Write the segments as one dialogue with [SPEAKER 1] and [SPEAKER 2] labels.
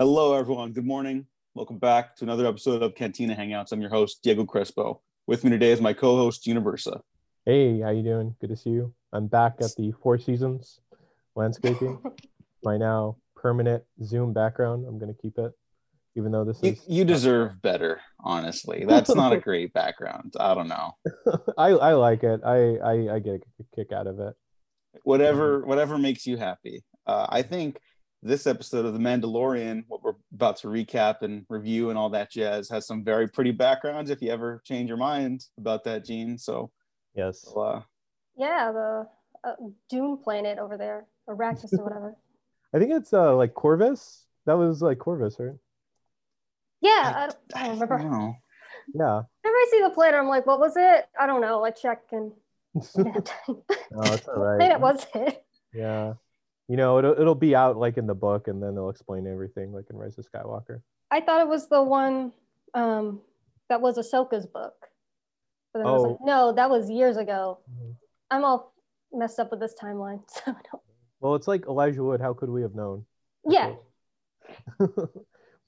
[SPEAKER 1] Hello, everyone. Good morning. Welcome back to another episode of Cantina Hangouts. I'm your host, Diego Crespo. With me today is my co-host, Universa.
[SPEAKER 2] Hey, how you doing? Good to see you. I'm back at the Four Seasons landscaping. My now permanent Zoom background. I'm gonna keep it, even though this
[SPEAKER 1] You,
[SPEAKER 2] is.
[SPEAKER 1] you deserve better, honestly. That's not a great background. I don't know.
[SPEAKER 2] I I like it. I I, I get a kick out of it.
[SPEAKER 1] Whatever, whatever makes you happy. Uh, I think this episode of The Mandalorian, what we're about to recap and review and all that jazz, has some very pretty backgrounds. If you ever change your mind about that, Gene, so
[SPEAKER 2] Yes.
[SPEAKER 1] uh,
[SPEAKER 3] Yeah, the uh, Dune planet over there, Arrakis or whatever.
[SPEAKER 2] I think it's uh like Corvus. That was like Corvus, right?
[SPEAKER 3] Yeah, I, don't- I don't remember. Whenever
[SPEAKER 1] know.
[SPEAKER 2] Yeah.
[SPEAKER 3] I see the planet, I'm like, what was it? I don't know. I check and
[SPEAKER 2] no, it's all right.
[SPEAKER 3] planet was it?
[SPEAKER 2] Yeah. You know, it'll it'll be out like in the book, and then they'll explain everything, like in Rise of Skywalker.
[SPEAKER 3] I thought it was the one um, that was Ahsoka's book. But then I was like,
[SPEAKER 2] Oh.
[SPEAKER 3] no, that was years ago.
[SPEAKER 2] Mhm.
[SPEAKER 3] I'm all messed up with this timeline. So I don't...
[SPEAKER 2] Well, it's like Elijah Wood. How could we have known?
[SPEAKER 3] yeah,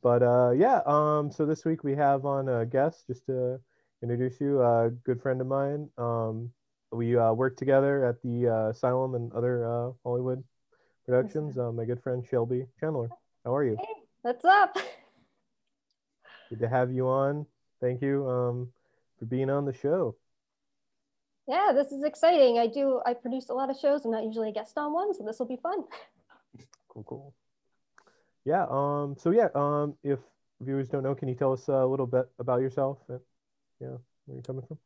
[SPEAKER 2] but uh, yeah, um, so this week we have on a guest just to introduce you, a good friend of mine. Um, we uh, work together at the uh, Asylum and other uh, Hollywood productions. Uh, my good friend Shelbi Chandler. How are you?
[SPEAKER 3] Hey, what's up?
[SPEAKER 2] Good to have you on. Thank you um, for being on the show.
[SPEAKER 3] Yeah, this is exciting. I do. I produce a lot of shows. I'm not usually a guest on one, so this will be fun.
[SPEAKER 2] Cool, cool. Yeah. Um. So yeah. Um. If viewers don't know, can you tell us a little bit about yourself? And, yeah, where you're coming from?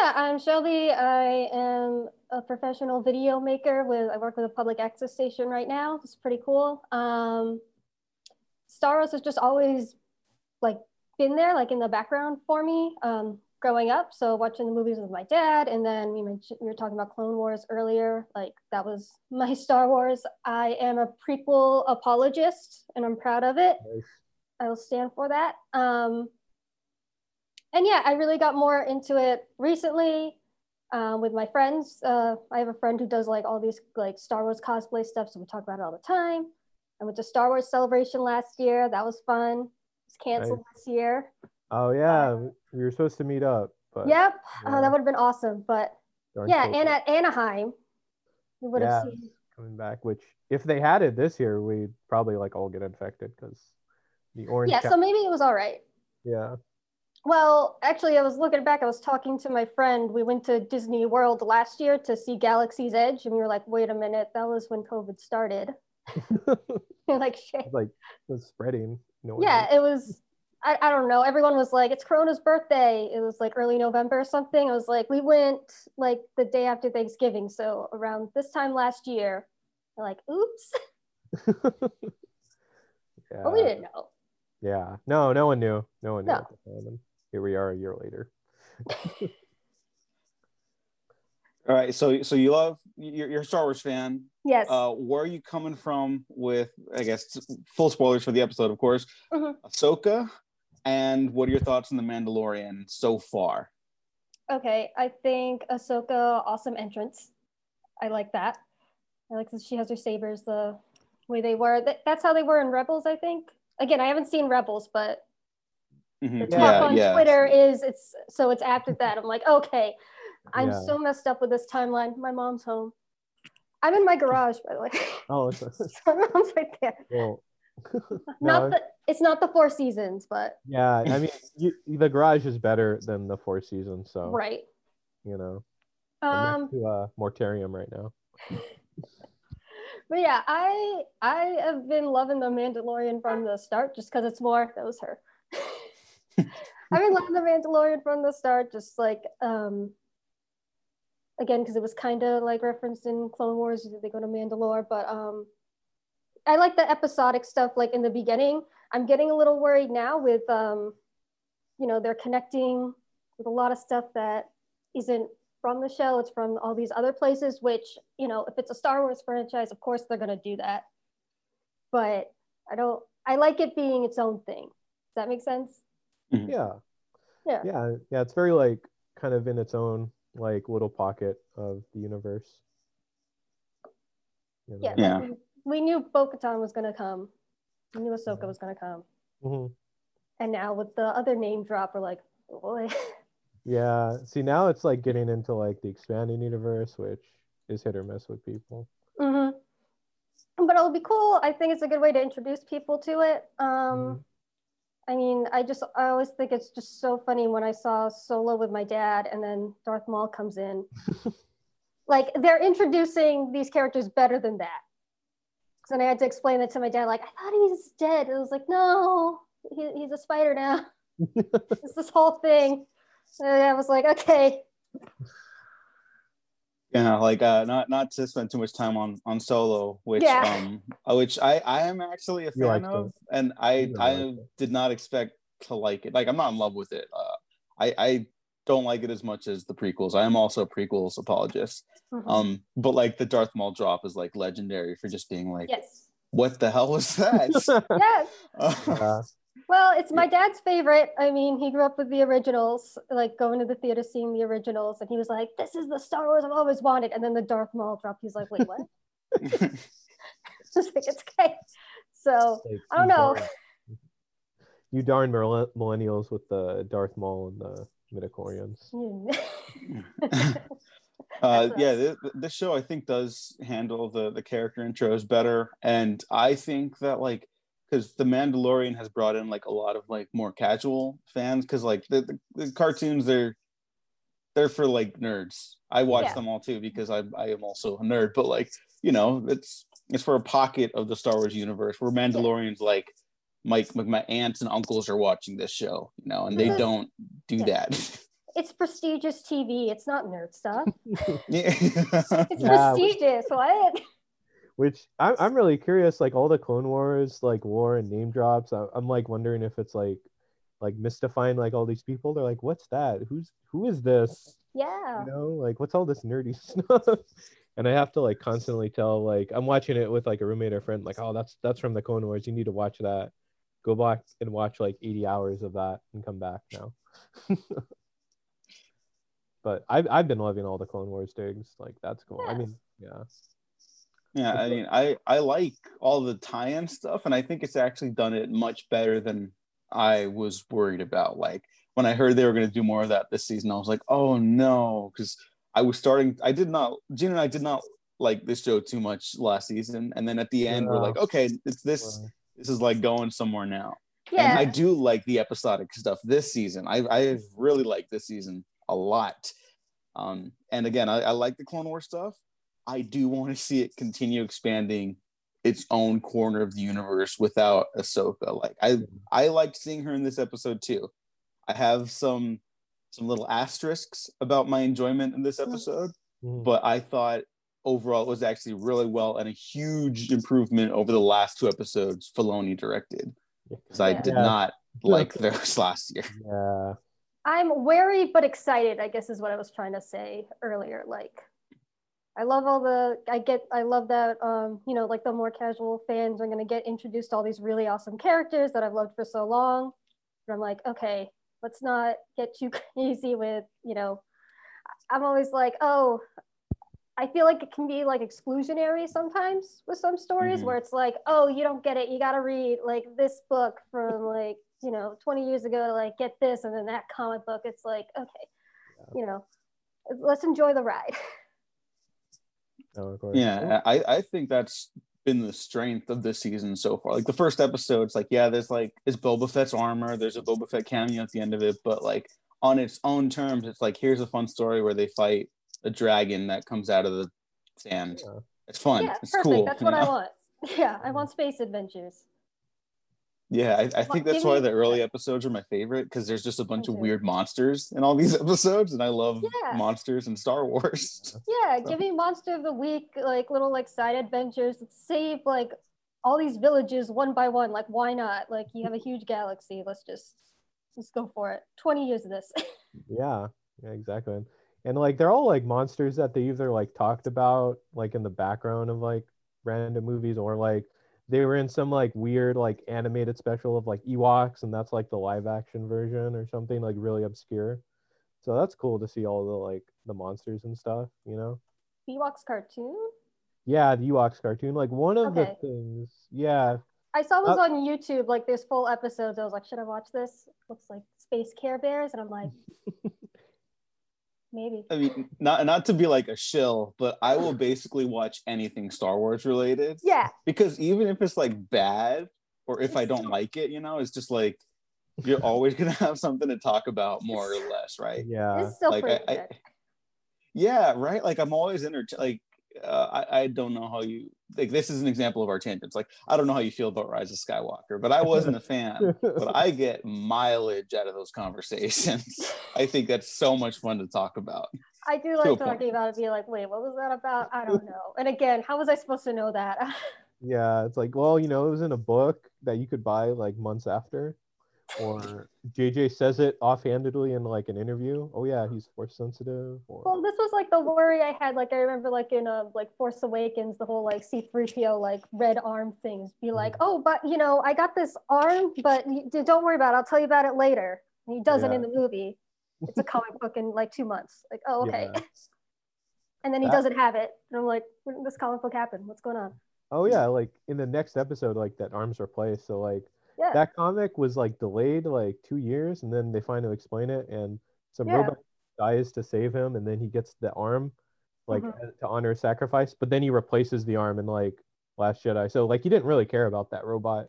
[SPEAKER 3] Yeah, I'm Shelbi. I am a professional video maker with I work with a public access station right now. It's pretty cool. Um, Star Wars has just always like been there, like in the background for me um, growing up. So watching the movies with my dad, and then we mentioned we were talking about Clone Wars earlier. Like that was my Star Wars. I am a prequel apologist, and I'm proud of it.
[SPEAKER 2] Nice.
[SPEAKER 3] I'll stand for that. Um, and yeah, I really got more into it recently um, with my friends. Uh, I have a friend who does like all these like Star Wars cosplay stuff, so we talk about it all the time. I went to Star Wars Celebration last year. That was fun. It's canceled this year.
[SPEAKER 2] Oh yeah, we were supposed to meet up, but
[SPEAKER 3] Yep, oh,
[SPEAKER 2] yeah,
[SPEAKER 3] that would have been awesome. But
[SPEAKER 2] darn
[SPEAKER 3] yeah,
[SPEAKER 2] COVID
[SPEAKER 3] and at Anaheim, we would have
[SPEAKER 2] Yeah.
[SPEAKER 3] seen.
[SPEAKER 2] coming back. Which if they had it this year, we'd probably like all get infected because the orange.
[SPEAKER 3] Yeah, so maybe it was all right.
[SPEAKER 2] yeah.
[SPEAKER 3] Well, actually, I was looking back. I was talking to my friend. We went to Disney World last year to see Galaxy's Edge, and we were like, "Wait a minute, that was when COVID started." Like, "Shit."
[SPEAKER 2] Like it was spreading. No
[SPEAKER 3] Yeah,
[SPEAKER 2] knew.
[SPEAKER 3] it was. I, I don't know. Everyone was like, "It's Corona's birthday." It was like early November or something. I was like, we went like the day after Thanksgiving, so around this time last year. They're like, "Oops,"
[SPEAKER 2] yeah.
[SPEAKER 3] but we didn't know.
[SPEAKER 2] Yeah. No, no one knew. No one knew
[SPEAKER 3] No.
[SPEAKER 2] At the time, and here we are a year later.
[SPEAKER 1] All right, so so you love you're, you're a Star Wars fan.
[SPEAKER 3] Yes.
[SPEAKER 1] Uh, where are you coming from with? I guess full spoilers for the episode, of course.
[SPEAKER 3] Mhm.
[SPEAKER 1] Ahsoka, and what are your thoughts on the Mandalorian so far?
[SPEAKER 3] Okay, I think Ahsoka, awesome entrance. I like that. I like that she has her sabers the way they were. That, that's how they were in Rebels, I think. Again, I haven't seen Rebels, but
[SPEAKER 1] Mhm.
[SPEAKER 3] the
[SPEAKER 2] Yeah,
[SPEAKER 3] talk on
[SPEAKER 1] yeah.
[SPEAKER 3] Twitter is it's so it's after that. I'm like, okay, I'm
[SPEAKER 2] Yeah.
[SPEAKER 3] so messed up with this timeline. My mom's home. I'm in my garage, by the way.
[SPEAKER 2] Oh, it's a,
[SPEAKER 3] My mom's right there.
[SPEAKER 2] well.
[SPEAKER 3] Not
[SPEAKER 2] no,
[SPEAKER 3] the it's not the four seasons, but
[SPEAKER 2] yeah. I mean, you, the garage is better than the Four Seasons, so
[SPEAKER 3] right.
[SPEAKER 2] you know. I'm
[SPEAKER 3] Um,
[SPEAKER 2] to uh, Mortarium right now.
[SPEAKER 3] But yeah, I I have been loving the Mandalorian from the start just because it's more that was her. I've been loving the Mandalorian from the start, just like um again, because it was kind of like referenced in Clone Wars, they go to Mandalore, but um I like the episodic stuff like in the beginning. I'm getting a little worried now with um you know, they're connecting with a lot of stuff that isn't from the show, it's from all these other places, which, you know, if it's a Star Wars franchise, of course they're to do that. But I don't, I like it being its own thing. Does that make sense?
[SPEAKER 2] Yeah.
[SPEAKER 3] Yeah.
[SPEAKER 2] Yeah. Yeah. It's very like kind of in its own like little pocket of the universe. You know?
[SPEAKER 3] Yeah.
[SPEAKER 1] Yeah.
[SPEAKER 3] like, we, we knew Bo Katan was going to come. We knew Ahsoka was gonna come,
[SPEAKER 2] Mhm.
[SPEAKER 3] and now with the other name drop, we're like, oh boy.
[SPEAKER 2] Yeah. See, now it's like getting into like the expanding universe, which is hit or miss with people.
[SPEAKER 3] hmm But it'll be cool. I think it's a good way to introduce people to it. Um,
[SPEAKER 2] Mhm.
[SPEAKER 3] I mean, I just I always think it's just so funny when I saw Solo with my dad, and then Darth Maul comes in. like they're introducing these characters better than that. So then I had to explain that to my dad. Like I thought he was dead. It was like no, he, he's a spider now. it's this whole thing. And I was like, okay,
[SPEAKER 1] Yeah, like uh, not not to spend too much time on on Solo, which
[SPEAKER 3] Yeah.
[SPEAKER 1] um, uh, which I I am actually a fan
[SPEAKER 2] liked
[SPEAKER 1] of,
[SPEAKER 2] it.
[SPEAKER 1] and I I
[SPEAKER 2] liked it.
[SPEAKER 1] did not expect to like it. Like I'm not in love with it. Uh, I I don't like it as much as the prequels. I am also a prequels apologist.
[SPEAKER 3] Mhm.
[SPEAKER 1] Um, but like the Darth Maul drop is like legendary for just being like,
[SPEAKER 3] yes,
[SPEAKER 1] what the hell was that?
[SPEAKER 3] yes.
[SPEAKER 1] Uh,
[SPEAKER 2] Yeah.
[SPEAKER 3] Well, it's my dad's favorite. I mean, he grew up with the originals, like going to the theater seeing the originals, and he was like, "This is the Star Wars I've always wanted." And then the Darth Maul drop. He's like, "Wait, what?" It's like, it's okay. So
[SPEAKER 2] Like,
[SPEAKER 3] I don't
[SPEAKER 2] you
[SPEAKER 3] know.
[SPEAKER 2] darn- You darn millennials with the Darth Maul and the midichlorians.
[SPEAKER 1] uh, yeah,
[SPEAKER 3] us.
[SPEAKER 1] this, this show I think does handle the the character intros better, and I think that like because the Mandalorian has brought in like a lot of like more casual fans because like the, the, the cartoons they're they're for like nerds. I watch
[SPEAKER 3] Yeah.
[SPEAKER 1] them all too because I I am also a nerd, but like you know it's it's for a pocket of the Star Wars universe where Mandalorians like. Mike, like my aunts and uncles are watching this show, you know, and they
[SPEAKER 3] Mhm.
[SPEAKER 1] don't do
[SPEAKER 3] Yeah.
[SPEAKER 1] that.
[SPEAKER 3] it's prestigious TV. It's not nerd stuff. It's
[SPEAKER 2] Yeah.
[SPEAKER 3] prestigious. What?
[SPEAKER 2] Which I'm I'm really curious, like all the Clone Wars, like war and name drops. I, I'm like wondering if it's like like mystifying like all these people. They're like, what's that? Who's who is this?
[SPEAKER 3] Yeah.
[SPEAKER 2] You know, like what's all this nerdy stuff? And I have to like constantly tell like I'm watching it with like a roommate or friend, like, oh, that's that's from the Clone Wars. You need to watch that. Go back and watch like 80 hours of that and come back now. but I've I've been loving all the Clone Wars digs. Like that's cool. I mean, yeah.
[SPEAKER 1] Yeah, I mean, I I like all the tie-in stuff, and I think it's actually done it much better than I was worried about. Like when I heard they were going to do more of that this season, I was like, oh no, because I was starting. I did not. Gene and I did not like this show too much last season, and then at the end, we're like, okay, it's this. This is like going somewhere now.
[SPEAKER 3] Yeah.
[SPEAKER 1] And I do like the episodic stuff this season. I I really like this season a lot. Um, and again, I, I like the Clone War stuff. I do want to see it continue expanding its own corner of the universe without Ahsoka. Like I I liked seeing her in this episode too. I have some some little asterisks about my enjoyment in this episode,
[SPEAKER 2] mhm.
[SPEAKER 1] but I thought overall it was actually really well and a huge improvement over the last two episodes Filoni directed because I did
[SPEAKER 2] Yeah.
[SPEAKER 1] not like those last year.
[SPEAKER 2] Yeah.
[SPEAKER 3] I'm wary but excited, I guess is what I was trying to say earlier. Like I love all the I get I love that um, you know, like the more casual fans are gonna get introduced to all these really awesome characters that I've loved for so long. But I'm like, okay, let's not get too crazy with, you know, I'm always like, oh, I feel like it can be like exclusionary sometimes with some stories
[SPEAKER 1] Mhm.
[SPEAKER 3] where it's like, oh, you don't get it. You got to read like this book from like, you know, 20 years ago to like get this and then that comic book. It's like, okay, you know, let's enjoy the ride.
[SPEAKER 2] Oh, no, course.
[SPEAKER 1] Yeah, I, I think that's been the strength of this season so far. Like the first episode, it's like, yeah, there's like it's Boba Fett's armor, there's a Boba Fett cameo at the end of it, but like on its own terms, it's like here's a fun story where they fight a dragon that comes out of the sand.
[SPEAKER 2] Yeah.
[SPEAKER 1] It's fun.
[SPEAKER 3] yeah,
[SPEAKER 1] it's
[SPEAKER 3] perfect.
[SPEAKER 1] cool.
[SPEAKER 3] That's
[SPEAKER 1] you
[SPEAKER 3] what I want. Yeah, I want space adventures.
[SPEAKER 1] Yeah, I, I think that's why the early episodes are my favorite because there's just a bunch of weird monsters in all these episodes, and I love
[SPEAKER 3] Yeah.
[SPEAKER 1] monsters and Star Wars.
[SPEAKER 3] Yeah, give me monster of the week, like little like side adventures. Save like all these villages one by one. Like, why not? Like, you have a huge galaxy. Let's just let's go for it. Twenty years of this.
[SPEAKER 2] Yeah, yeah, exactly. And like they're all like monsters that they either like talked about like in the background of like random movies or like they were in some like weird like animated special of like Ewoks and that's like the live action version or something like really obscure. So that's cool to see all the like the monsters and stuff, you know?
[SPEAKER 3] Ewoks cartoon.
[SPEAKER 2] Yeah, the Ewoks cartoon. Like one of the things, yeah,
[SPEAKER 3] I saw this
[SPEAKER 2] Uh,
[SPEAKER 3] on YouTube, like there's full episodes. I was like, should I watch this? Looks like Space Care Bears, and I'm like, maybe.
[SPEAKER 1] I mean, not not to be like a shill, but I will basically watch anything Star Wars related.
[SPEAKER 3] Yeah,
[SPEAKER 1] Because even if it's like bad or if I don't like it, you know, it's just like you're always gonna have something to talk about more or less, right?
[SPEAKER 2] Yeah.
[SPEAKER 3] it's still
[SPEAKER 1] like
[SPEAKER 3] pretty
[SPEAKER 1] I, I, yeah, right. Like I'm always entertained. Like uh, I, I don't know how you like. This is an example of our tangents. Like I don't know how you feel about Rise of Skywalker, but I wasn't a fan. but I get mileage out of those conversations. I think that's so much fun to talk about.
[SPEAKER 3] I do
[SPEAKER 1] to a
[SPEAKER 3] like
[SPEAKER 1] point.
[SPEAKER 3] talking about it, be like, wait, what was that about? I don't know. And again, how was I supposed to know that?
[SPEAKER 2] Yeah, it's like, well, you know, it was in a book that you could buy like months after, or JJ says it offhandedly in like an interview. Oh yeah, he's force sensitive. Or
[SPEAKER 3] well, this was like the worry I had. Like I remember, like in uh, like Force Awakens, the whole like C-3PO like red arm things. Be like, oh, but you know, I got this arm, but don't worry about it. I'll tell you about it later. And he doesn't
[SPEAKER 2] Yeah.
[SPEAKER 3] in the movie. It's a comic book in like two months. Like, oh, okay.
[SPEAKER 2] Yeah.
[SPEAKER 3] And then he
[SPEAKER 2] That-
[SPEAKER 3] doesn't have it. And I'm like, when did this comic book happen? What's going on?
[SPEAKER 2] oh yeah, like in the next episode, like that arm's replaced. So like
[SPEAKER 3] Yeah.
[SPEAKER 2] that comic was like delayed like two years, and then they finally explain it, and some
[SPEAKER 3] Yeah.
[SPEAKER 2] robot dies to save him, and then he gets the arm, like
[SPEAKER 3] Mhm.
[SPEAKER 2] to honor a sacrifice. But then he replaces the arm in like Last Jedi. So like he didn't really care about that robot.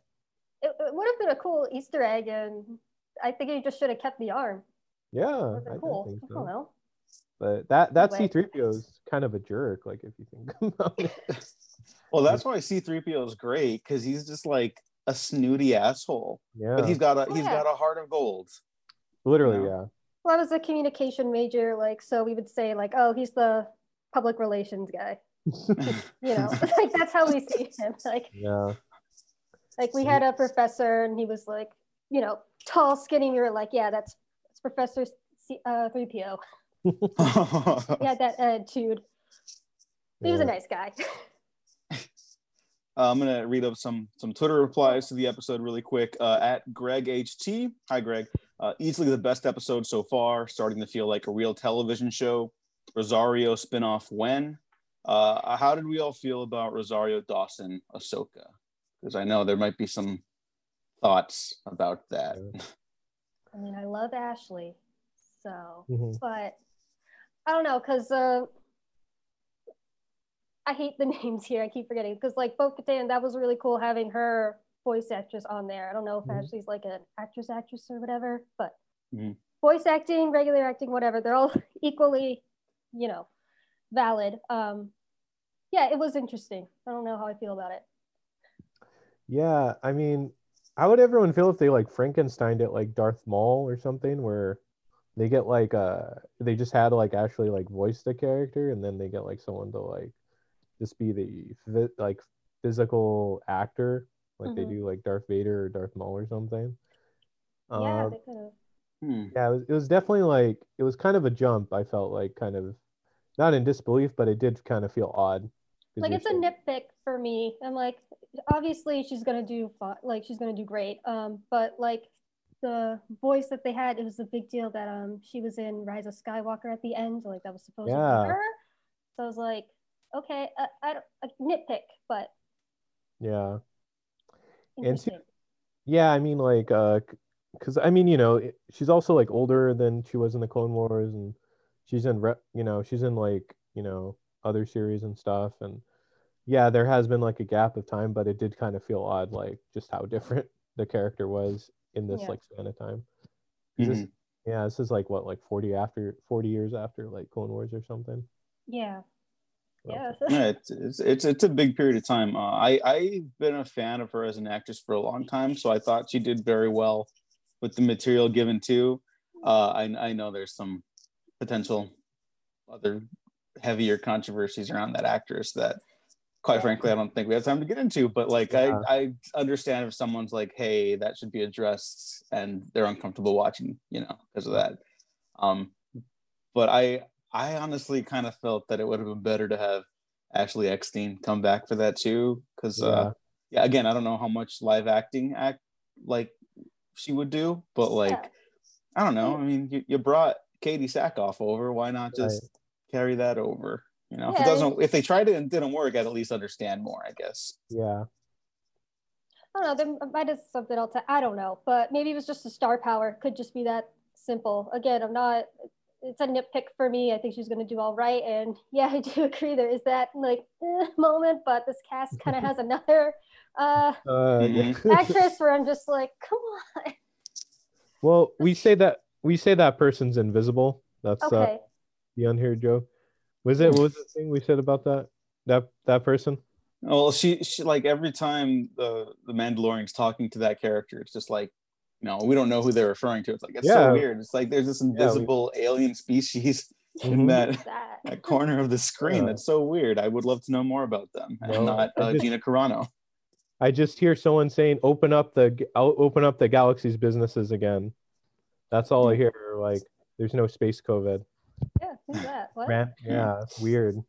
[SPEAKER 3] it, it would have been a cool Easter egg, and I think he just should have kept the arm.
[SPEAKER 2] Yeah, I,
[SPEAKER 3] have been
[SPEAKER 2] I
[SPEAKER 3] cool.
[SPEAKER 2] think
[SPEAKER 3] I don't know.
[SPEAKER 2] But that that
[SPEAKER 3] Anyway.
[SPEAKER 2] C3PO is kind of a jerk, like if you think about it.
[SPEAKER 1] Well, that's why C-3PO is great because he's just like a snooty asshole.
[SPEAKER 2] Yeah,
[SPEAKER 1] But he's got a
[SPEAKER 3] Oh,
[SPEAKER 1] he's
[SPEAKER 3] yeah.
[SPEAKER 1] got a heart of gold.
[SPEAKER 2] literally,
[SPEAKER 1] you
[SPEAKER 2] yeah.
[SPEAKER 3] Well, I was a communication major, like so we would say like, oh, he's the public relations guy. You know, like that's how we see him. Like,
[SPEAKER 2] Yeah.
[SPEAKER 3] like we had a professor, and he was like, you know, tall, skinny. We were like, yeah, that's that's Professor C- uh, 3PO. He had that attitude. He was a nice guy.
[SPEAKER 1] Uh, I'm gonna read up some some Twitter replies to the episode really quick. Uh, at Greg HT, hi Greg. Uh, easily the best episode so far, starting to feel like a real television show. Rosario spinoff when? Uh, how did we all feel about Rosario Dawson Ahsoka? Because I know there might be some thoughts about that.
[SPEAKER 3] I mean, I love Ashley, so
[SPEAKER 2] Mhm.
[SPEAKER 3] but I don't know because uh, I hate the names here. I keep forgetting because like Bo Katan, that was really cool having her voice actress on there. I don't know if
[SPEAKER 2] Mhm.
[SPEAKER 3] Ashley's like an actress, actress or whatever, but
[SPEAKER 1] Mhm.
[SPEAKER 3] voice acting, regular acting, whatever, they're all equally, you know, valid. Um, yeah, it was interesting. I don't know how I feel about it.
[SPEAKER 2] Yeah, I mean, how would everyone feel if they like Frankensteined it like Darth Maul or something, where they get like uh they just had like actually like voice the character, and then they get like someone to like just be the like physical actor, like they
[SPEAKER 3] Mhm.
[SPEAKER 2] do like Darth Vader or Darth Maul or something.
[SPEAKER 3] yeah,
[SPEAKER 2] Um,
[SPEAKER 3] they could have.
[SPEAKER 1] Hmm.
[SPEAKER 2] yeah, it was, it was definitely like it was kind of a jump. I felt like kind of not in disbelief, but it did kind of feel odd.
[SPEAKER 3] like
[SPEAKER 2] you're
[SPEAKER 3] it's a
[SPEAKER 2] so-
[SPEAKER 3] nitpick for me i'm like obviously she's gonna do like she's gonna do great um but like the voice that they had it was a big deal that um she was in rise of skywalker at the end like that was supposed to be her so i was like okay i, I don't a nitpick but
[SPEAKER 2] Yeah. And
[SPEAKER 3] interesting
[SPEAKER 2] Yeah, I mean, like, uh, because I mean, you know, it- she's also like older than she was in the Clone Wars, and she's in, re- you know, she's in like, you know, other series and stuff, and yeah, there has been like a gap of time, but it did kind of feel odd, like just how different the character was in this
[SPEAKER 3] Yeah.
[SPEAKER 2] like span of time. this-
[SPEAKER 1] Mhm.
[SPEAKER 2] yeah, this is like what, like forty after, forty years after like Clone Wars or something.
[SPEAKER 3] yeah
[SPEAKER 2] So-
[SPEAKER 3] yeah
[SPEAKER 1] yeah, it's, it's it's it's a big period of time. Uh, I I've been a fan of her as an actress for a long time, so I thought she did very well with the material given to. Uh, I I know there's some potential other heavier controversies around that actress that, quite frankly, I don't think we have time to get into. But like,
[SPEAKER 2] Yeah.
[SPEAKER 1] I I understand if someone's like, hey, that should be addressed, and they're uncomfortable watching, you know, because of that. Um, but I I honestly kind of felt that it would have been better to have Ashley Eckstein come back for that too, because
[SPEAKER 2] Yeah.
[SPEAKER 1] uh, yeah, again, I don't know how much live acting act like she would do, but like
[SPEAKER 3] Yeah.
[SPEAKER 1] I don't know. I mean, you, you brought Katee Sackhoff over, why not just
[SPEAKER 2] Right.
[SPEAKER 1] carry that over? You know, if it doesn't, if they tried it and didn't work, I'd at least understand more, I guess.
[SPEAKER 2] Yeah.
[SPEAKER 3] I don't know. There might have something else. I don't know, but maybe it was just a star power. Could just be that simple. Again, I'm not. It's a nitpick for me. I think she's going to do all right, and yeah, I do agree. There is that like eh, moment, but this cast kind of has another uh,
[SPEAKER 2] Uh, yeah.
[SPEAKER 3] actress where I'm just like, come on.
[SPEAKER 2] Well, we say that we say that person's invisible. That's uh,
[SPEAKER 3] Okay.
[SPEAKER 2] the unheard joke. Was it? What was the thing we said about that? That that person?
[SPEAKER 1] Well, she, she like every time the the Mandalorian's talking to that character, it's just like, no, we don't know who they're referring to. It's like it's
[SPEAKER 2] Yeah.
[SPEAKER 1] so weird. It's like there's this
[SPEAKER 2] we-
[SPEAKER 1] invisible alien species in
[SPEAKER 2] Mhm.
[SPEAKER 1] that
[SPEAKER 3] that.
[SPEAKER 1] that corner of the screen.
[SPEAKER 2] Yeah.
[SPEAKER 1] That's so weird. I would love to know more about them,
[SPEAKER 2] Well,
[SPEAKER 1] not
[SPEAKER 2] I
[SPEAKER 1] uh,
[SPEAKER 2] just-
[SPEAKER 1] Gina Carano.
[SPEAKER 2] I just hear someone saying, "Open up the open up the galaxy's businesses again." That's all I hear. Like, there's no space COVID.
[SPEAKER 3] Yeah, who's that? What?
[SPEAKER 2] Yeah, it's weird.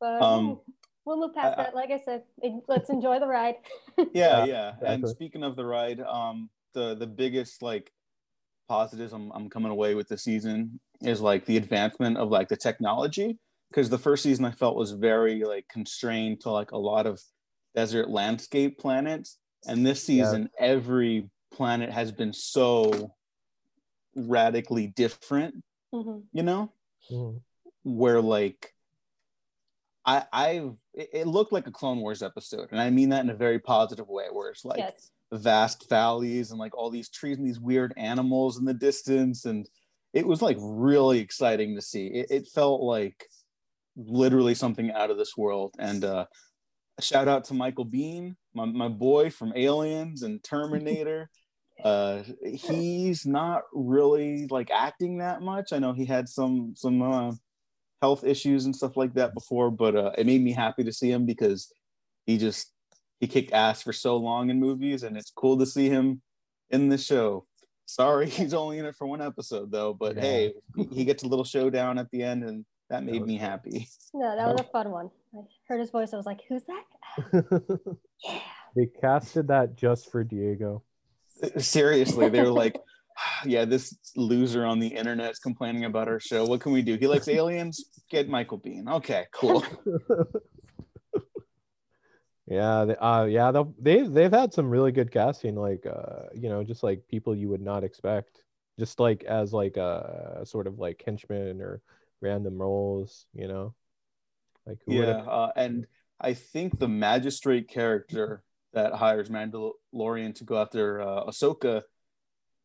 [SPEAKER 3] But
[SPEAKER 1] Um,
[SPEAKER 3] we'll move past
[SPEAKER 1] I-
[SPEAKER 3] that. Like I said, let's enjoy the ride.
[SPEAKER 1] Yeah,
[SPEAKER 2] Yeah,
[SPEAKER 1] yeah. And speaking of the ride, um, the the biggest like positives I'm I'm coming away with the season is like the advancement of like the technology. Because the first season I felt was very like constrained to like a lot of desert landscape planets, and this
[SPEAKER 2] Yeah.
[SPEAKER 1] season every planet has been so radically different.
[SPEAKER 3] Mhm.
[SPEAKER 1] You know,
[SPEAKER 2] Mhm.
[SPEAKER 1] where like I I've it, it looked like a Clone Wars episode, and I mean that in a very positive way, where it's like
[SPEAKER 3] yes.
[SPEAKER 1] vast valleys and like all these trees and these weird animals in the distance, and it was like really exciting to see. It, it felt like literally something out of this world. And uh, shout out to Michael Biehn, my my boy from Aliens and Terminator. uh he's not really like acting that much i know he had some some uh health issues and stuff like that before but uh it made me happy to see him because he just he kicked ass for so long in movies and it's cool to see him in the show sorry he's only in it for one episode though but
[SPEAKER 2] Yeah.
[SPEAKER 1] hey he- he gets a little showdown at the end and that made
[SPEAKER 2] was
[SPEAKER 1] me happy
[SPEAKER 3] No, that was a fun one. I heard his voice. I was like, who's that? Yeah.
[SPEAKER 2] they casted that just for Diego.
[SPEAKER 1] seriously they're like yeah this loser on the internet is complaining about our show. What can we do? He likes aliens? Get Michael Biehn. Okay cool.
[SPEAKER 2] Yeah, they, uh, yeah, they'll- they they've had some really good casting, like uh, you know, just like people you would not expect, just like as like a sort of like henchmen or random roles, you know, like who
[SPEAKER 1] yeah uh, and i think the magistrate character that hires mandalorian to go after uh, ahsoka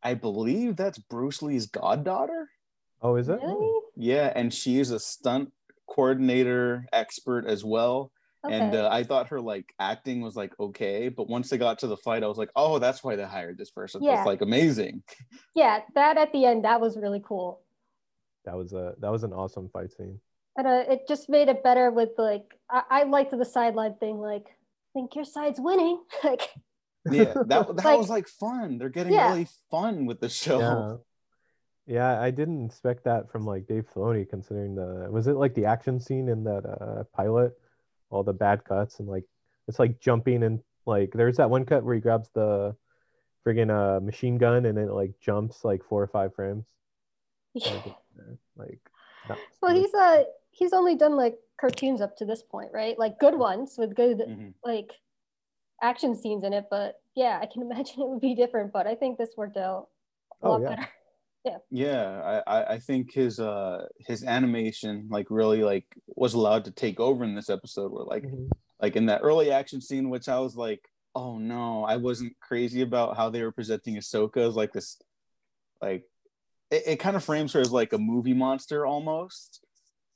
[SPEAKER 1] i believe that's bruce lee's goddaughter
[SPEAKER 2] Oh, is it?
[SPEAKER 3] Really?
[SPEAKER 1] yeah and she is a stunt coordinator expert as well
[SPEAKER 3] Okay.
[SPEAKER 1] and uh, I thought her like acting was like okay, but once they got to the fight, I was like, oh, that's why they hired this person.
[SPEAKER 3] Yeah.
[SPEAKER 1] It's like amazing.
[SPEAKER 3] yeah, that at the end, that was really cool.
[SPEAKER 2] That was a that was an awesome fight scene.
[SPEAKER 3] And uh, it just made it better with like, I, I liked the sideline thing, like, think your side's winning. like,
[SPEAKER 1] Yeah, that that
[SPEAKER 3] Like-
[SPEAKER 1] was like fun. They're getting
[SPEAKER 3] Yeah.
[SPEAKER 1] really fun with the show.
[SPEAKER 2] Yeah. Yeah, I didn't expect that from like Dave Filoni, considering the was it like the action scene in that uh, pilot, all the bad cuts and like it's like jumping and like there's that one cut where he grabs the friggin' uh, machine gun and it like jumps like four or five frames. Like, like
[SPEAKER 3] well, he's uh he's only done like cartoons up to this point, right? Like good ones with good
[SPEAKER 1] Mhm.
[SPEAKER 3] like action scenes in it. But yeah, I can imagine it would be different. But I think this worked out a
[SPEAKER 2] Oh,
[SPEAKER 3] lot
[SPEAKER 2] yeah.
[SPEAKER 3] better.
[SPEAKER 1] Yeah, I, I I think his uh his animation like really like was allowed to take over in this episode where like
[SPEAKER 2] Mhm.
[SPEAKER 1] like in that early action scene, which I was like, oh no, I wasn't crazy about how they were presenting Ahsoka as like this, like it, it kind of frames her as like a movie monster almost.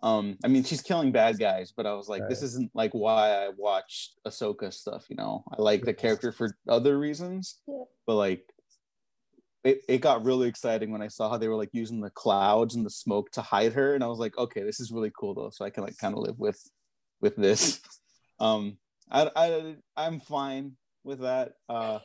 [SPEAKER 1] Um, I mean, she's killing bad guys, but I was like, this isn't like why I watch Ahsoka stuff. You know, I like the character for other reasons,
[SPEAKER 3] Yeah.
[SPEAKER 1] but like. It, it got really exciting when I saw how they were like using the clouds and the smoke to hide her, and I was like, okay, this is really cool though. So I can like kind of live with with this. Um, I, I I'm fine with that. Uh,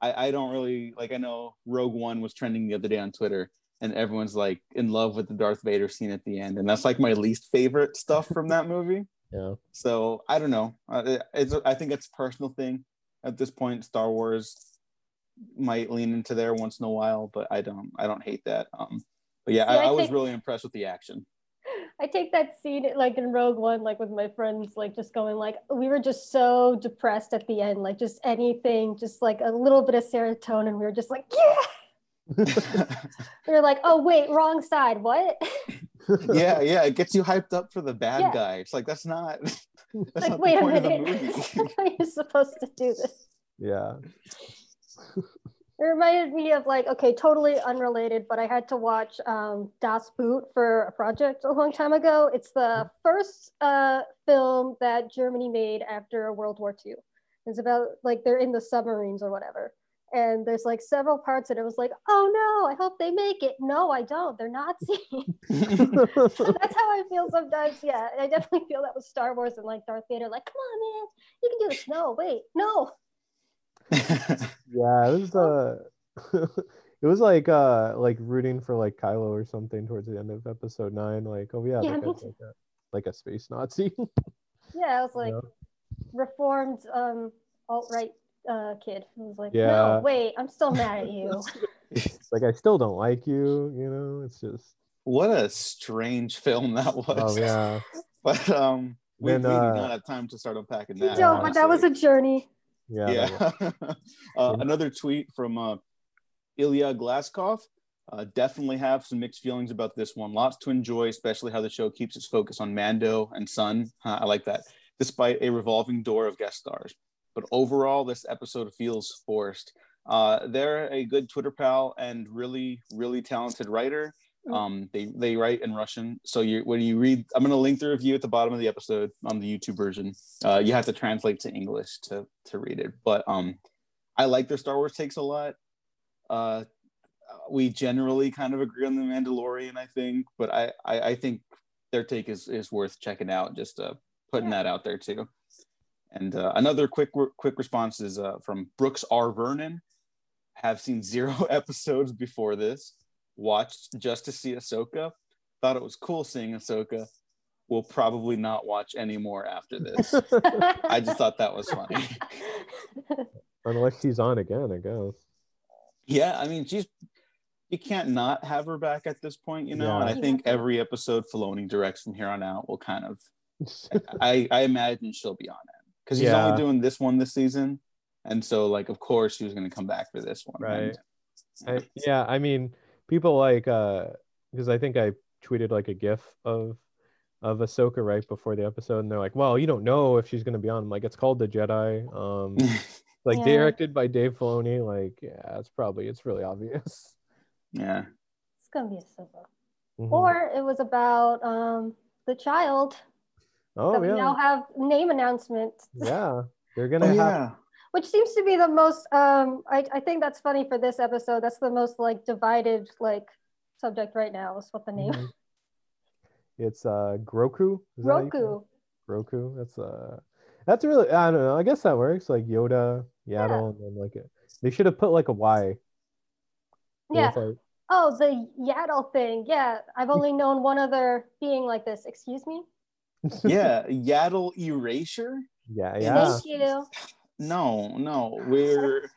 [SPEAKER 1] I I don't really like. I know Rogue One was trending the other day on Twitter, and everyone's like in love with the Darth Vader scene at the end, and that's like my least favorite stuff from that movie.
[SPEAKER 2] Yeah.
[SPEAKER 1] So I don't know. Uh, it's I think it's a personal thing at this point. Star Wars might lean into there once in a while, but I don't I don't hate that. Um, but yeah,
[SPEAKER 3] See,
[SPEAKER 1] I,
[SPEAKER 3] I
[SPEAKER 1] I was
[SPEAKER 3] think-
[SPEAKER 1] really impressed with the action.
[SPEAKER 3] I take that scene like in Rogue One, like with my friends, like just going like we were just so depressed at the end, like just anything, just like a little bit of serotonin. We were just like, yeah. we were like, oh wait, wrong side. What?
[SPEAKER 1] yeah, yeah. It gets you hyped up for the bad
[SPEAKER 3] Yeah.
[SPEAKER 1] guy. It's like that's not that's
[SPEAKER 3] like
[SPEAKER 1] not
[SPEAKER 3] wait
[SPEAKER 1] the
[SPEAKER 3] a
[SPEAKER 1] point of
[SPEAKER 3] minute.
[SPEAKER 1] movie.
[SPEAKER 3] That's how you're supposed to do this.
[SPEAKER 2] yeah.
[SPEAKER 3] It reminded me of like, okay, totally unrelated, but I had to watch um, Das Boot for a project a long time ago. It's the first uh, film that Germany made after World War II. It's about like they're in the submarines or whatever. And there's like several parts and it was like, oh no, I hope they make it. No, I don't. They're Nazi. That's how I feel sometimes. Yeah. I definitely feel that with Star Wars and like Darth Vader, like, come on, man, you can do this. No, wait, no.
[SPEAKER 2] Yeah, it was uh it was like uh like rooting for like Kylo or something towards the end of episode nine. Like, oh yeah,
[SPEAKER 3] Yeah,
[SPEAKER 2] that like a like a space Nazi.
[SPEAKER 3] Yeah, I was like,
[SPEAKER 2] know?
[SPEAKER 3] reformed um alt-right uh kid who was like
[SPEAKER 2] Yeah.
[SPEAKER 3] no wait i'm still mad at you
[SPEAKER 2] like I still don't like you, you know? It's just
[SPEAKER 1] what a strange film that was.
[SPEAKER 2] oh yeah.
[SPEAKER 1] But um we,
[SPEAKER 2] Then,
[SPEAKER 1] we do
[SPEAKER 2] uh,
[SPEAKER 1] not have time to start unpacking that.
[SPEAKER 3] don't but that was a journey
[SPEAKER 2] Yeah.
[SPEAKER 1] yeah. uh, another tweet from uh, Ilya Glaskov. Uh, definitely have some mixed feelings about this one. Lots to enjoy, especially how the show keeps its focus on Mando and son. Huh, I like that, despite a revolving door of guest stars. But overall, this episode feels forced. Uh, they're a good Twitter pal and really, really talented writer.
[SPEAKER 3] Mm.
[SPEAKER 1] Um, they they write in Russian, so you when you read, I'm going to link the review at the bottom of the episode on the YouTube version. Uh, you have to translate to English to to read it, but um, I like their Star Wars takes a lot. Uh, we generally kind of agree on the Mandalorian, I think, but I I, I think their take is is worth checking out. Just uh, putting
[SPEAKER 3] Yeah.
[SPEAKER 1] that out there too. And uh, another quick quick response is uh, from Brooks R. Vernon. Have seen zero episodes before this. Watched just to see Ahsoka. Thought it was cool seeing Ahsoka. Will probably not watch any more after this. I just thought that was funny.
[SPEAKER 2] Unless she's on again, I guess.
[SPEAKER 1] Yeah, I mean, she's you can't not have her back at this point, you know. And I think every episode Filoni directs from here on out will kind of. I I imagine she'll be on it because he's
[SPEAKER 2] Yeah.
[SPEAKER 1] only doing this one this season, and so like of course he was going to come back for this one,
[SPEAKER 2] Right.
[SPEAKER 1] And-
[SPEAKER 2] I, yeah, I mean, people like uh because I think I tweeted like a gif of of Ahsoka right before the episode, and they're like, "Well, you don't know if she's gonna be on." I'm like, "It's called the Jedi." Um, like
[SPEAKER 3] Yeah.
[SPEAKER 2] directed by Dave Filoni. Like, yeah, it's probably it's really obvious.
[SPEAKER 1] yeah,
[SPEAKER 3] it's gonna be a silver
[SPEAKER 2] Mhm.
[SPEAKER 3] or it was about um the child
[SPEAKER 2] oh
[SPEAKER 3] that we now have name announcements.
[SPEAKER 2] yeah, they're gonna
[SPEAKER 1] oh
[SPEAKER 2] have.
[SPEAKER 1] yeah,
[SPEAKER 3] which seems to be the most um I, I think that's funny for this episode that's the most like divided like subject right now is what the name
[SPEAKER 2] Mhm. It's uh Grogu. Is that how you say it?
[SPEAKER 3] roku
[SPEAKER 2] Roku. That's uh that's really I don't know. I guess that works. Like Yoda, Yaddle, and then like a, they should have put like a Y.
[SPEAKER 3] Yeah
[SPEAKER 2] like-
[SPEAKER 3] oh the yaddle thing yeah i've only known one other being like this excuse me
[SPEAKER 1] yeah. Yaddle erasure.
[SPEAKER 2] yeah, yeah.
[SPEAKER 3] thank you
[SPEAKER 1] No, no, we're.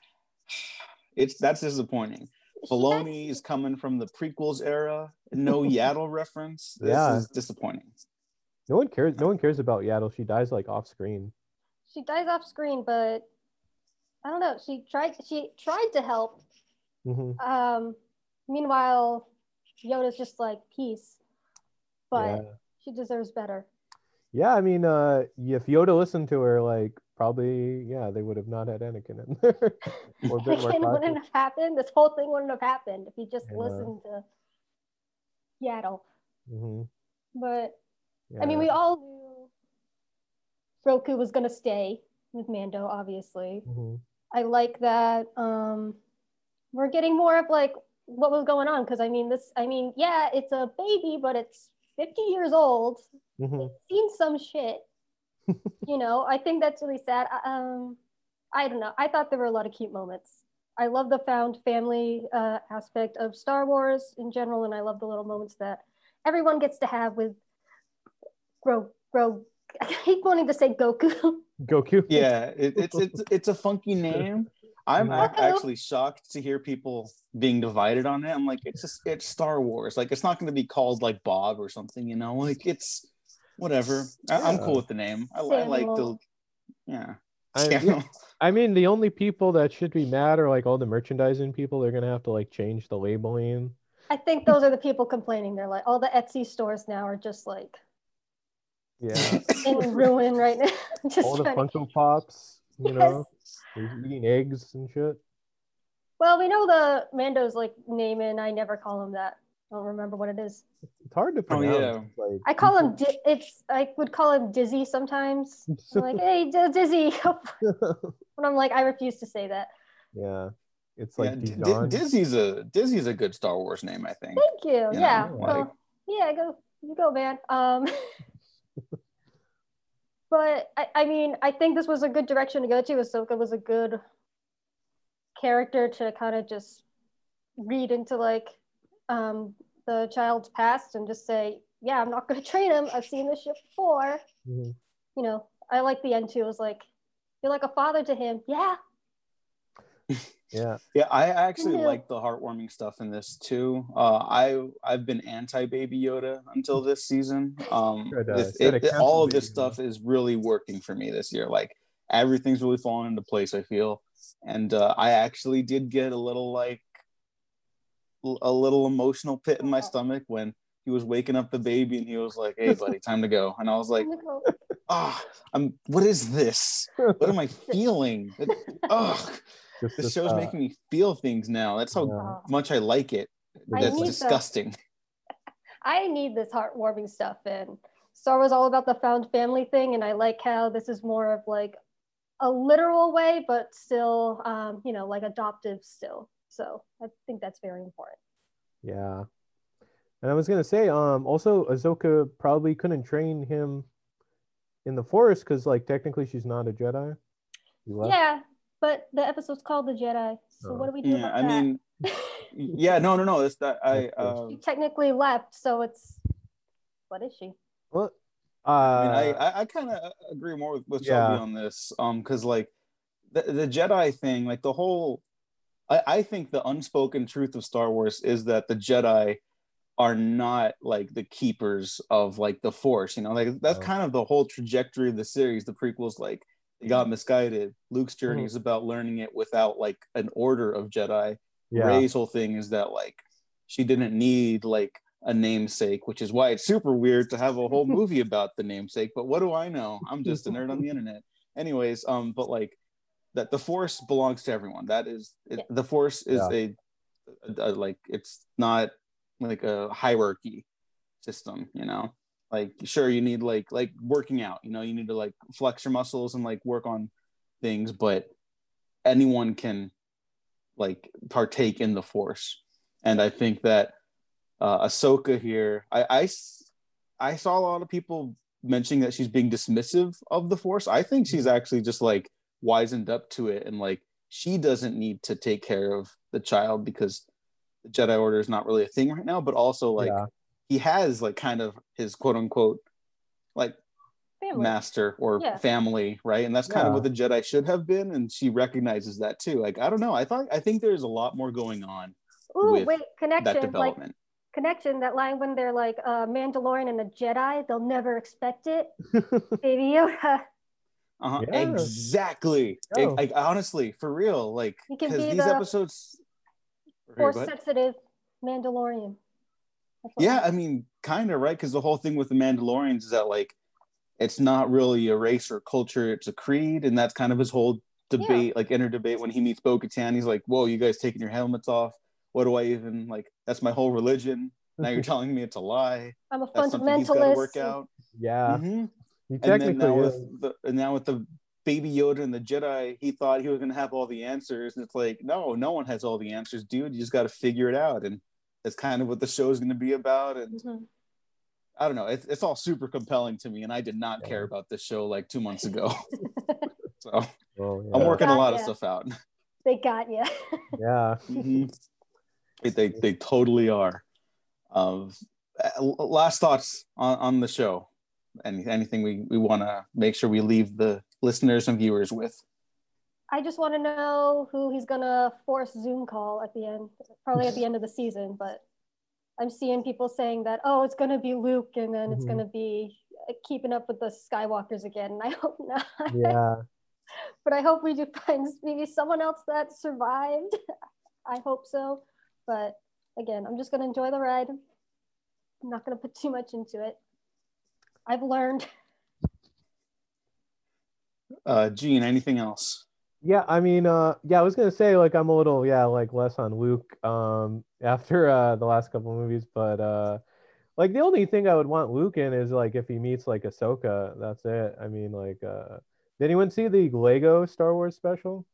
[SPEAKER 1] It's that's disappointing.
[SPEAKER 3] She
[SPEAKER 1] Filoni
[SPEAKER 3] dies-
[SPEAKER 1] is coming from the prequels era. No Yaddle reference. This
[SPEAKER 2] Yeah.
[SPEAKER 1] is disappointing.
[SPEAKER 2] No one cares. No one cares about Yaddle. She dies like off screen.
[SPEAKER 3] she dies off screen but i don't know she tried she tried to help
[SPEAKER 2] hmm
[SPEAKER 3] um meanwhile yoda's just like peace but
[SPEAKER 2] yeah.
[SPEAKER 3] she deserves better
[SPEAKER 2] Yeah, I mean, uh, if Yoda listened to her, like probably, yeah, they would have not had Anakin in there. or a bit more
[SPEAKER 3] Again, wouldn't have happened. This whole thing wouldn't have happened if he just
[SPEAKER 2] Yeah.
[SPEAKER 3] listened to Yaddle.
[SPEAKER 2] hmm
[SPEAKER 3] But
[SPEAKER 2] Yeah.
[SPEAKER 3] I mean, we all knew Roku was gonna stay with Mando. Obviously,
[SPEAKER 2] Mhm.
[SPEAKER 3] I like that. Um, we're getting more of like what was going on because I mean, this. I mean, yeah, it's a baby, but it's 50 years old.
[SPEAKER 2] Mhm.
[SPEAKER 3] Seen some shit. you know, I think that's really sad. I- Um, I don't know. I thought there were a lot of cute moments. I love the found family uh, aspect of Star Wars in general, and I love the little moments that everyone gets to have with Gro Gro. I keep wanting to say Goku.
[SPEAKER 2] Goku.
[SPEAKER 1] Yeah, it, it's it's it's a funky name. I'm ac- actually shocked to hear people being divided on it. I'm like, it's just it's Star Wars. Like, it's not going to be called like Bob or something, you know? Like, it's whatever. I, I'm
[SPEAKER 2] Yeah.
[SPEAKER 1] cool with the name. I, I like the yeah.
[SPEAKER 2] I, I mean, the only people that should be mad are like all the merchandising people. They're gonna have to like change the labeling.
[SPEAKER 3] I think those are the people complaining. They're like, all the Etsy stores now are just like
[SPEAKER 2] Yeah,
[SPEAKER 3] in ruin right now. just
[SPEAKER 2] all the
[SPEAKER 3] trying to-
[SPEAKER 2] Funko Pops. You
[SPEAKER 3] Yes.
[SPEAKER 2] know, they're eating eggs and shit.
[SPEAKER 3] Well, we know the Mando's like name, and I never call him that. I don't remember what it is.
[SPEAKER 2] It's hard to
[SPEAKER 1] Oh,
[SPEAKER 2] pronounce.
[SPEAKER 1] yeah.
[SPEAKER 2] Like
[SPEAKER 3] I call him. Di- it's. I would call him Dizzy sometimes. I'm like, hey, D- Dizzy. But I'm like, I refuse to say that.
[SPEAKER 2] yeah, it's
[SPEAKER 1] Yeah,
[SPEAKER 2] like
[SPEAKER 1] D- Dizzy's a Dizzy's a good Star Wars name, I think.
[SPEAKER 3] Thank you.
[SPEAKER 1] You
[SPEAKER 3] yeah.
[SPEAKER 1] know,
[SPEAKER 3] well,
[SPEAKER 1] like-
[SPEAKER 3] yeah. Go. You go, man. Um. but I, I mean, I think this was a good direction to go to. Ahsoka was a good character to kind of just read into like um the child's past and just say, yeah, I'm not going to train him. I've seen this shit before.
[SPEAKER 2] Mhm.
[SPEAKER 3] You know, I like the end too. It was like, you're like a father to him. Yeah.
[SPEAKER 2] Yeah,
[SPEAKER 1] Yeah, I actually
[SPEAKER 3] Yeah.
[SPEAKER 1] like the heartwarming stuff in this too. Uh, I I've been anti Baby Yoda until this season. Um,
[SPEAKER 2] Good, uh,
[SPEAKER 1] it- it- all of this
[SPEAKER 2] accountability,
[SPEAKER 1] stuff is really working for me this year. Like everything's really falling into place. I feel, and uh, I actually did get a little like l- a little emotional pit in my stomach when he was waking up the baby and he was like, "Hey, buddy, time to go," and I was like,
[SPEAKER 3] I'm
[SPEAKER 1] "Ah, I'm. What is this? What am I feeling? Ugh."
[SPEAKER 2] Just
[SPEAKER 1] This
[SPEAKER 2] this,
[SPEAKER 1] show's
[SPEAKER 2] uh,
[SPEAKER 1] making me feel things now. That's how
[SPEAKER 2] Yeah.
[SPEAKER 3] Oh,
[SPEAKER 1] much I like it.
[SPEAKER 3] I
[SPEAKER 1] That's
[SPEAKER 3] need the-
[SPEAKER 1] disgusting.
[SPEAKER 3] I need this heartwarming stuff. And Star Wars all about the found family thing. And I like how this is more of like a literal way, but still, um, you know, like adoptive still. So I think that's very important.
[SPEAKER 2] Yeah. And I was gonna say, um, also Ahsoka probably couldn't train him in the forest because, like, technically she's not a Jedi.
[SPEAKER 3] Yeah, but the episode's called The Jedi. So what do we do
[SPEAKER 1] Yeah,
[SPEAKER 3] about
[SPEAKER 1] I
[SPEAKER 3] that?
[SPEAKER 1] mean, yeah, no, no, no. It's that I.
[SPEAKER 2] That's
[SPEAKER 1] Uh,
[SPEAKER 3] she technically left, so it's what is she?
[SPEAKER 2] What? uh,
[SPEAKER 1] I mean, I, I, I kind of agree more with, with
[SPEAKER 2] Yeah.
[SPEAKER 1] Shelbi on this. Um, because like the the Jedi thing, like the whole, I, I think the unspoken truth of Star Wars is that the Jedi are not like the keepers of like the Force. You know, like that's
[SPEAKER 2] Oh.
[SPEAKER 1] kind of the whole trajectory of the series. The prequels, like they got misguided. Luke's journey
[SPEAKER 2] Mhm.
[SPEAKER 1] is about learning it without like an order of Jedi.
[SPEAKER 2] yeah,
[SPEAKER 1] Rey's whole thing is that like she didn't need like a namesake, which is why it's super weird to have a whole movie about the namesake. But what do I know? I'm just a nerd on the internet. Anyways, um, but like that the force belongs to everyone. That is it,
[SPEAKER 3] Yeah.
[SPEAKER 1] the force is
[SPEAKER 2] Yeah.
[SPEAKER 1] a, a, a like it's not like a hierarchy system, you know. Like sure you need like like working out, you know, you need to like flex your muscles and like work on things, but anyone can like partake in the force. And i think that uh ahsoka here I I saw a lot of people mentioning that she's being dismissive of the force. I think she's actually just like wizened up to it and like she doesn't need to take care of the child because the jedi order is not really a thing right now but also like
[SPEAKER 2] yeah,
[SPEAKER 1] he has like kind of his quote unquote like
[SPEAKER 3] Family.
[SPEAKER 1] master or
[SPEAKER 3] Yeah.
[SPEAKER 1] family, right? And that's kind of what the Jedi should have been, and she recognizes that too. Like I don't know, I thought I think there's a lot more going on
[SPEAKER 3] Ooh,
[SPEAKER 1] with
[SPEAKER 3] wait,
[SPEAKER 1] that
[SPEAKER 3] connection. Like
[SPEAKER 1] development.
[SPEAKER 3] connection. That line when they're like uh, Mandalorian and a Jedi, they'll never expect it. Baby Yoda.
[SPEAKER 1] uh-huh.
[SPEAKER 2] Yeah.
[SPEAKER 1] Exactly.
[SPEAKER 2] Oh.
[SPEAKER 1] Like honestly, for real, like
[SPEAKER 3] You can
[SPEAKER 1] because
[SPEAKER 3] be
[SPEAKER 1] these
[SPEAKER 3] the
[SPEAKER 1] episodes. Here,
[SPEAKER 3] Force sensitive Mandalorian. That's what
[SPEAKER 1] Yeah,
[SPEAKER 3] I
[SPEAKER 1] I mean, kind of right, because the whole thing with the Mandalorians is that like it's not really a race or culture; it's a creed, and that's kind of his whole debate, like inner debate when he meets Bo-Katan. He's like, "Whoa, you guys taking your helmets off? What do I even like? That's my whole religion. Now you're telling me it's a lie.
[SPEAKER 3] I'm a
[SPEAKER 1] That's something he's got to
[SPEAKER 3] fundamentalist.
[SPEAKER 1] work out."
[SPEAKER 2] yeah.
[SPEAKER 1] Mhm.
[SPEAKER 2] He
[SPEAKER 1] And then
[SPEAKER 2] technically
[SPEAKER 1] now
[SPEAKER 2] is.
[SPEAKER 1] with the and now with the baby Yoda and the Jedi, he thought he was gonna have all the answers, and it's like, no, no one has all the answers, dude. You just got to figure it out, and that's kind of what the show is gonna be about. And
[SPEAKER 3] Mhm.
[SPEAKER 1] I don't know, it's it's all super compelling to me, and I did not
[SPEAKER 2] Yeah.
[SPEAKER 1] care about this show like two months ago. so
[SPEAKER 2] Well,
[SPEAKER 1] I'm working a lot of stuff out.
[SPEAKER 3] They got you.
[SPEAKER 2] Yeah.
[SPEAKER 1] Mhm. They, they they totally are. Of uh, last thoughts on, on the show. Any anything we, we want to make sure we leave the listeners and viewers with.
[SPEAKER 3] I just want to know who he's gonna force Zoom call at the end, probably at the end of the season. But I'm seeing people saying that, oh, it's gonna be Luke, and then it's
[SPEAKER 2] Mhm.
[SPEAKER 3] gonna be uh, keeping up with the Skywalkers again. And I hope not.
[SPEAKER 2] Yeah.
[SPEAKER 3] but I hope we do find maybe someone else that survived. I hope so. But again, I'm just gonna enjoy the ride. I'm not gonna put too much into it. I've learned.
[SPEAKER 1] Uh, Gene, anything else?
[SPEAKER 2] Yeah, I mean, uh, yeah, I was gonna say like I'm a little, yeah, like less on Luke, um, after uh the last couple movies, but uh, like the only thing I would want Luke in is like if he meets like Ahsoka, that's it. I mean, like, uh, did anyone see the Lego Star Wars special?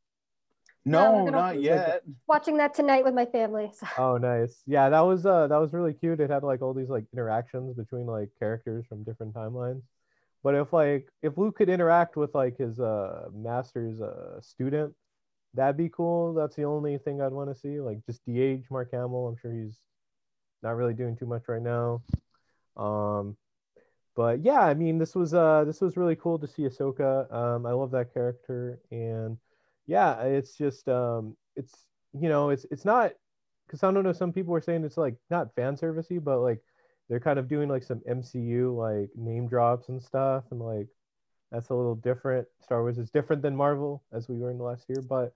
[SPEAKER 3] No,
[SPEAKER 1] No, not yet.
[SPEAKER 3] Watching that tonight with my family. So.
[SPEAKER 2] Oh, nice. Yeah, that was uh that was really cute. It had like all these like interactions between like characters from different timelines. But if like if Luke could interact with like his uh master's uh student, that'd be cool. That's the only thing I'd want to see. Like just de-age Mark Hamill. I'm sure he's not really doing too much right now. Um but yeah, I mean this was uh this was really cool to see Ahsoka. Um I love that character and yeah, it's just um it's you know, it's it's not because I don't know. Some people were saying it's like not fan servicey, but like they're kind of doing like some MCU like name drops and stuff, and like that's a little different. Star Wars is different than Marvel, as we learned last year. But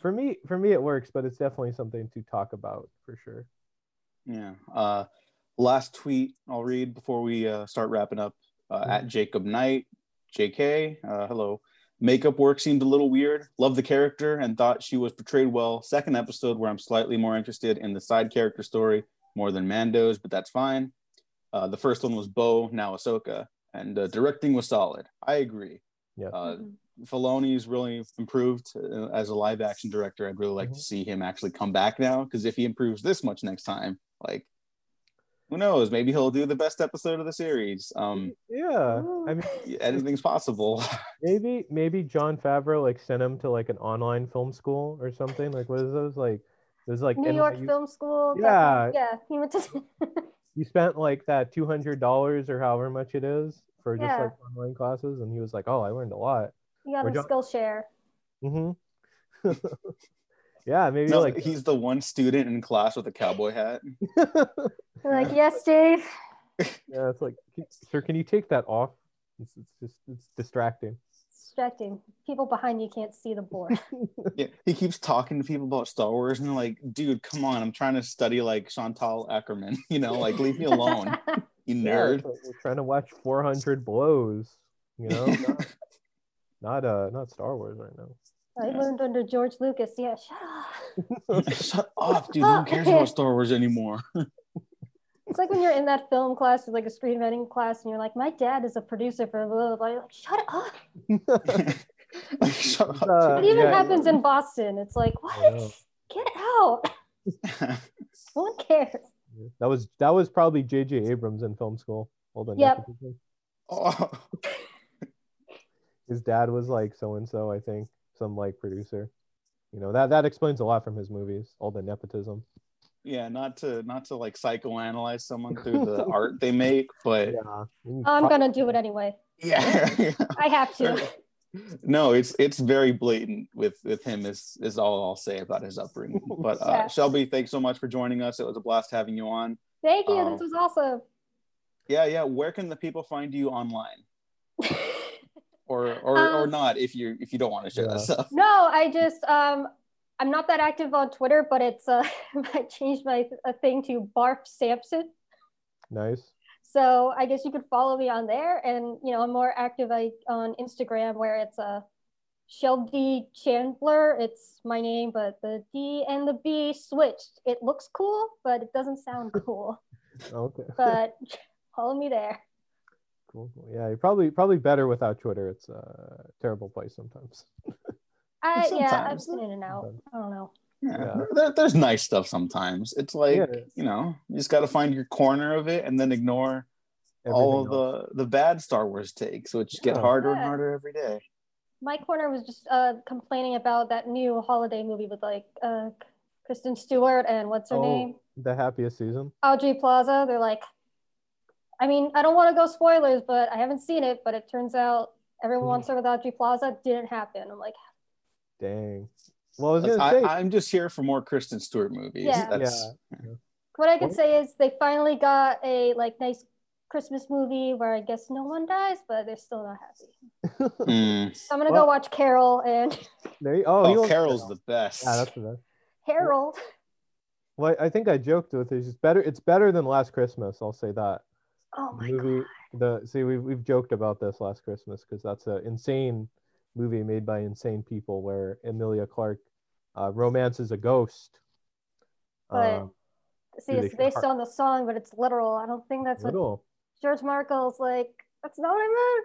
[SPEAKER 2] for me, for me, it works. But it's definitely something to talk about for sure.
[SPEAKER 1] Yeah. Uh, last tweet I'll read before we uh, start wrapping up. Uh, At Jacob Knight, JK, uh, hello. Makeup work seemed a little weird. Loved the character and thought she was portrayed well. Second episode where I'm slightly more interested in the side character story more than Mando's, but that's fine. Uh, the first one was Bo, now Ahsoka, and uh, directing was solid. I agree.
[SPEAKER 2] Yeah.
[SPEAKER 1] Uh,
[SPEAKER 3] Mhm.
[SPEAKER 1] Filoni's really improved uh, as a live action director. I'd really like
[SPEAKER 2] Mhm.
[SPEAKER 1] to see him actually come back now because if he improves this much next time, like who knows? Maybe he'll do the best episode of the series. Um,
[SPEAKER 2] Yeah, I mean,
[SPEAKER 1] anything's possible.
[SPEAKER 2] maybe maybe Jon Favreau like sent him to like an online film school or something. Like what is those like? There's like
[SPEAKER 3] New York Film School.
[SPEAKER 2] Yeah.
[SPEAKER 3] yeah. He went to.
[SPEAKER 2] you spent like that two hundred dollars or however much it is for just
[SPEAKER 3] Yeah.
[SPEAKER 2] like online classes, and he was like, "Oh, I learned a lot."
[SPEAKER 3] you got
[SPEAKER 2] Or
[SPEAKER 3] him
[SPEAKER 2] John-
[SPEAKER 3] Skillshare.
[SPEAKER 2] hmm yeah, maybe
[SPEAKER 1] no,
[SPEAKER 2] like
[SPEAKER 1] he's the one student in class with a cowboy hat.
[SPEAKER 3] Like, yes, Dave.
[SPEAKER 2] yeah, it's like, sir, can you take that off? It's, it's just it's distracting.
[SPEAKER 3] Distracting. People behind you can't see the board.
[SPEAKER 1] Yeah, he keeps talking to people about Star Wars, and like, "Dude, come on! I'm trying to study like Chantal Akerman. You know, like leave me alone, you nerd."
[SPEAKER 2] it's like we're trying to watch 400 blows. You know, not, not uh not Star Wars right now.
[SPEAKER 3] I learned under George Lucas. Yeah, shut up.
[SPEAKER 1] Shut up, dude. Who cares about Star Wars anymore?
[SPEAKER 3] It's like when you're in that film class or like a screenwriting class and you're like, my dad is a producer for blah, blah, blah. You're like, shut up.
[SPEAKER 1] like, shut up.
[SPEAKER 2] Uh,
[SPEAKER 3] It even
[SPEAKER 2] yeah.
[SPEAKER 3] happens in Boston. It's like,
[SPEAKER 2] I know.
[SPEAKER 3] what? Get out. No one cares.
[SPEAKER 2] That was that was probably J.J. Abrams in film school. Hold on.
[SPEAKER 3] Yep.
[SPEAKER 1] oh.
[SPEAKER 2] His dad was like so and so, I think, some like producer. You know that that explains a lot from his movies. All the nepotism.
[SPEAKER 1] Yeah, not to not to like psychoanalyze someone through the art they make, but
[SPEAKER 2] Yeah.
[SPEAKER 3] I'm gonna do it anyway.
[SPEAKER 1] yeah.
[SPEAKER 3] I have to.
[SPEAKER 1] no, it's it's very blatant with with him is is all I'll say about his upbringing. But uh,
[SPEAKER 3] Yeah.
[SPEAKER 1] Shelbi, thanks so much for joining us. It was a blast having you on.
[SPEAKER 3] Thank you.
[SPEAKER 1] Oh.
[SPEAKER 3] This was awesome.
[SPEAKER 1] Yeah, yeah. Where can the people find you online, or or or
[SPEAKER 3] Um,
[SPEAKER 1] not if you if you don't want to share that stuff?
[SPEAKER 3] no, I just um I'm not that active on Twitter, but it's uh I changed my uh, thing to Barf Sampson.
[SPEAKER 2] Nice.
[SPEAKER 3] So I guess you could follow me on there, and you know I'm more active I, on Instagram where it's a uh, Shelbi Chandler. It's my name, but the D and the B switched. It looks cool, but it doesn't sound cool.
[SPEAKER 2] Okay.
[SPEAKER 3] but follow me there.
[SPEAKER 2] Cool. cool. Yeah, you're probably probably better without Twitter. It's a terrible place sometimes.
[SPEAKER 3] I yeah, I've
[SPEAKER 1] Sometimes.
[SPEAKER 3] been in and out. I don't know.
[SPEAKER 1] Yeah,
[SPEAKER 2] Yeah.
[SPEAKER 1] There, there's nice stuff sometimes. It's like
[SPEAKER 2] Yeah.
[SPEAKER 1] you know, you just got to find your corner of it and then ignore all of
[SPEAKER 2] else.
[SPEAKER 1] the the bad Star Wars takes, which get
[SPEAKER 2] Yeah.
[SPEAKER 1] harder and harder every day.
[SPEAKER 3] My corner was just uh, complaining about that new holiday movie with like uh, Kristen Stewart and what's her
[SPEAKER 2] Oh.
[SPEAKER 3] name,
[SPEAKER 2] the happiest season.
[SPEAKER 3] Aubrey Plaza. They're like, I mean, I don't want to go spoilers, but I haven't seen it. But it turns out everyone wants her with Aubrey Plaza. Didn't happen. I'm like,
[SPEAKER 2] Dang. Well, I was gonna
[SPEAKER 1] I,
[SPEAKER 2] say,
[SPEAKER 1] I'm just here for more Kristen Stewart movies.
[SPEAKER 3] Yeah.
[SPEAKER 1] That's,
[SPEAKER 3] What I could say is they finally got a like nice Christmas movie where I guess no one dies, but they're still not happy.
[SPEAKER 1] Mm.
[SPEAKER 3] So I'm gonna
[SPEAKER 2] Well-
[SPEAKER 3] go watch Carol and
[SPEAKER 2] there you, oh,
[SPEAKER 1] Oh,
[SPEAKER 2] won't-
[SPEAKER 1] Carol's the best.
[SPEAKER 2] yeah, that's the best.
[SPEAKER 3] Harold.
[SPEAKER 2] Well, I think I joked with it. It's better. It's better than Last Christmas. I'll say that.
[SPEAKER 3] Oh my
[SPEAKER 2] movie.
[SPEAKER 3] god.
[SPEAKER 2] The see, we've we've joked about this Last Christmas because that's an insane movie made by insane people where Emilia Clarke uh, romances a ghost.
[SPEAKER 3] But-
[SPEAKER 2] Um,
[SPEAKER 3] See, it's
[SPEAKER 2] they-
[SPEAKER 3] based on the song, but it's literal. I don't think that's what
[SPEAKER 2] little
[SPEAKER 3] George Markle's like. That's not what I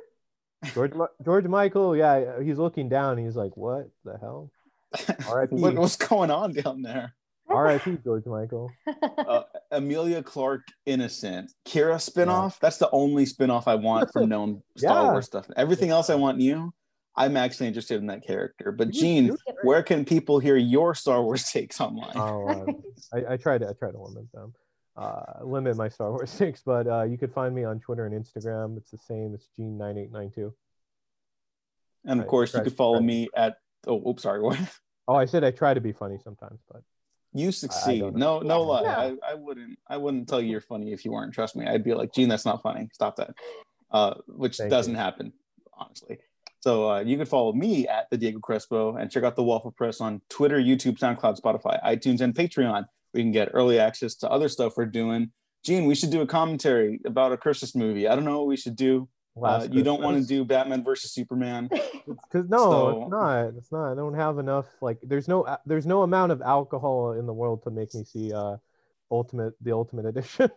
[SPEAKER 3] meant.
[SPEAKER 2] George Mi- George Michael. Yeah, he's looking down. He's like, "What the hell?" R.I.P.
[SPEAKER 1] what, what's going on down there?
[SPEAKER 2] R.I.P. George Michael.
[SPEAKER 3] meant.
[SPEAKER 1] Uh, Emilia Clarke Innocent. Qi'ra spinoff. That's the only spinoff I want from known Star
[SPEAKER 2] Yeah.
[SPEAKER 1] Wars stuff. Everything else I want new. I'm actually interested in that character. But Gene,
[SPEAKER 2] you-
[SPEAKER 1] where can people hear your Star Wars takes online?
[SPEAKER 2] Oh, uh, I, I try to I try to limit them, uh, limit my Star Wars takes. But uh, you could find me on Twitter and Instagram. It's the same. It's Gene nine eight nine two.
[SPEAKER 1] and of
[SPEAKER 2] Right,
[SPEAKER 1] course, you
[SPEAKER 2] right,
[SPEAKER 1] could follow
[SPEAKER 2] right.
[SPEAKER 1] me at. Oh, oops, sorry. What?
[SPEAKER 2] Oh, I said I try to be funny sometimes, but
[SPEAKER 1] You succeed.
[SPEAKER 2] don't
[SPEAKER 1] No, no
[SPEAKER 3] Yeah,
[SPEAKER 1] lie.
[SPEAKER 3] no.
[SPEAKER 1] I, I wouldn't. I wouldn't tell you you're funny if you weren't. Trust me. I'd be like, Gene, that's not funny. Stop that. Uh, which
[SPEAKER 2] Thank
[SPEAKER 1] doesn't
[SPEAKER 2] you.
[SPEAKER 1] happen, honestly. So uh, you can follow me at the Diego Crespo and check out the Waffle Press on Twitter, YouTube, SoundCloud, Spotify, iTunes, and Patreon. We can get early access to other stuff we're doing. Gene, we should do a commentary about a Christmas movie. I don't know what we should do. Uh, you don't want to do Batman versus Superman.
[SPEAKER 2] Because no,
[SPEAKER 1] So-
[SPEAKER 2] it's not. It's not. I don't have enough. Like, there's no, there's no amount of alcohol in the world to make me see uh, ultimate, the ultimate edition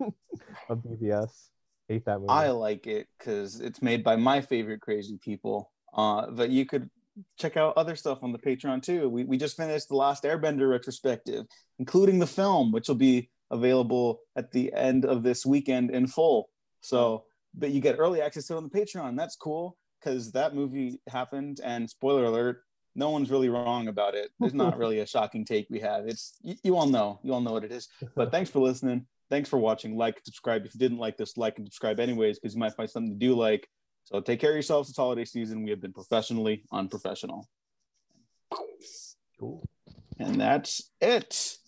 [SPEAKER 2] of BvS. Hate that movie.
[SPEAKER 1] I like it because it's made by my favorite crazy people. Uh, but you could check out other stuff on the Patreon too. We, we just finished the Last Airbender retrospective, including the film, which will be available at the end of this weekend in full. So, but you get early access to it on the Patreon. That's cool because that movie happened. And spoiler alert, no one's really wrong about it. There's not really a shocking take we have. It's you, you all know, you all know what it is. But thanks for listening. Thanks for watching. Like subscribe. If you didn't like this, like and subscribe anyways, because you might find something to do like. So take care of yourselves this holiday season. We have been professionally unprofessional.
[SPEAKER 2] Cool.
[SPEAKER 1] And that's it.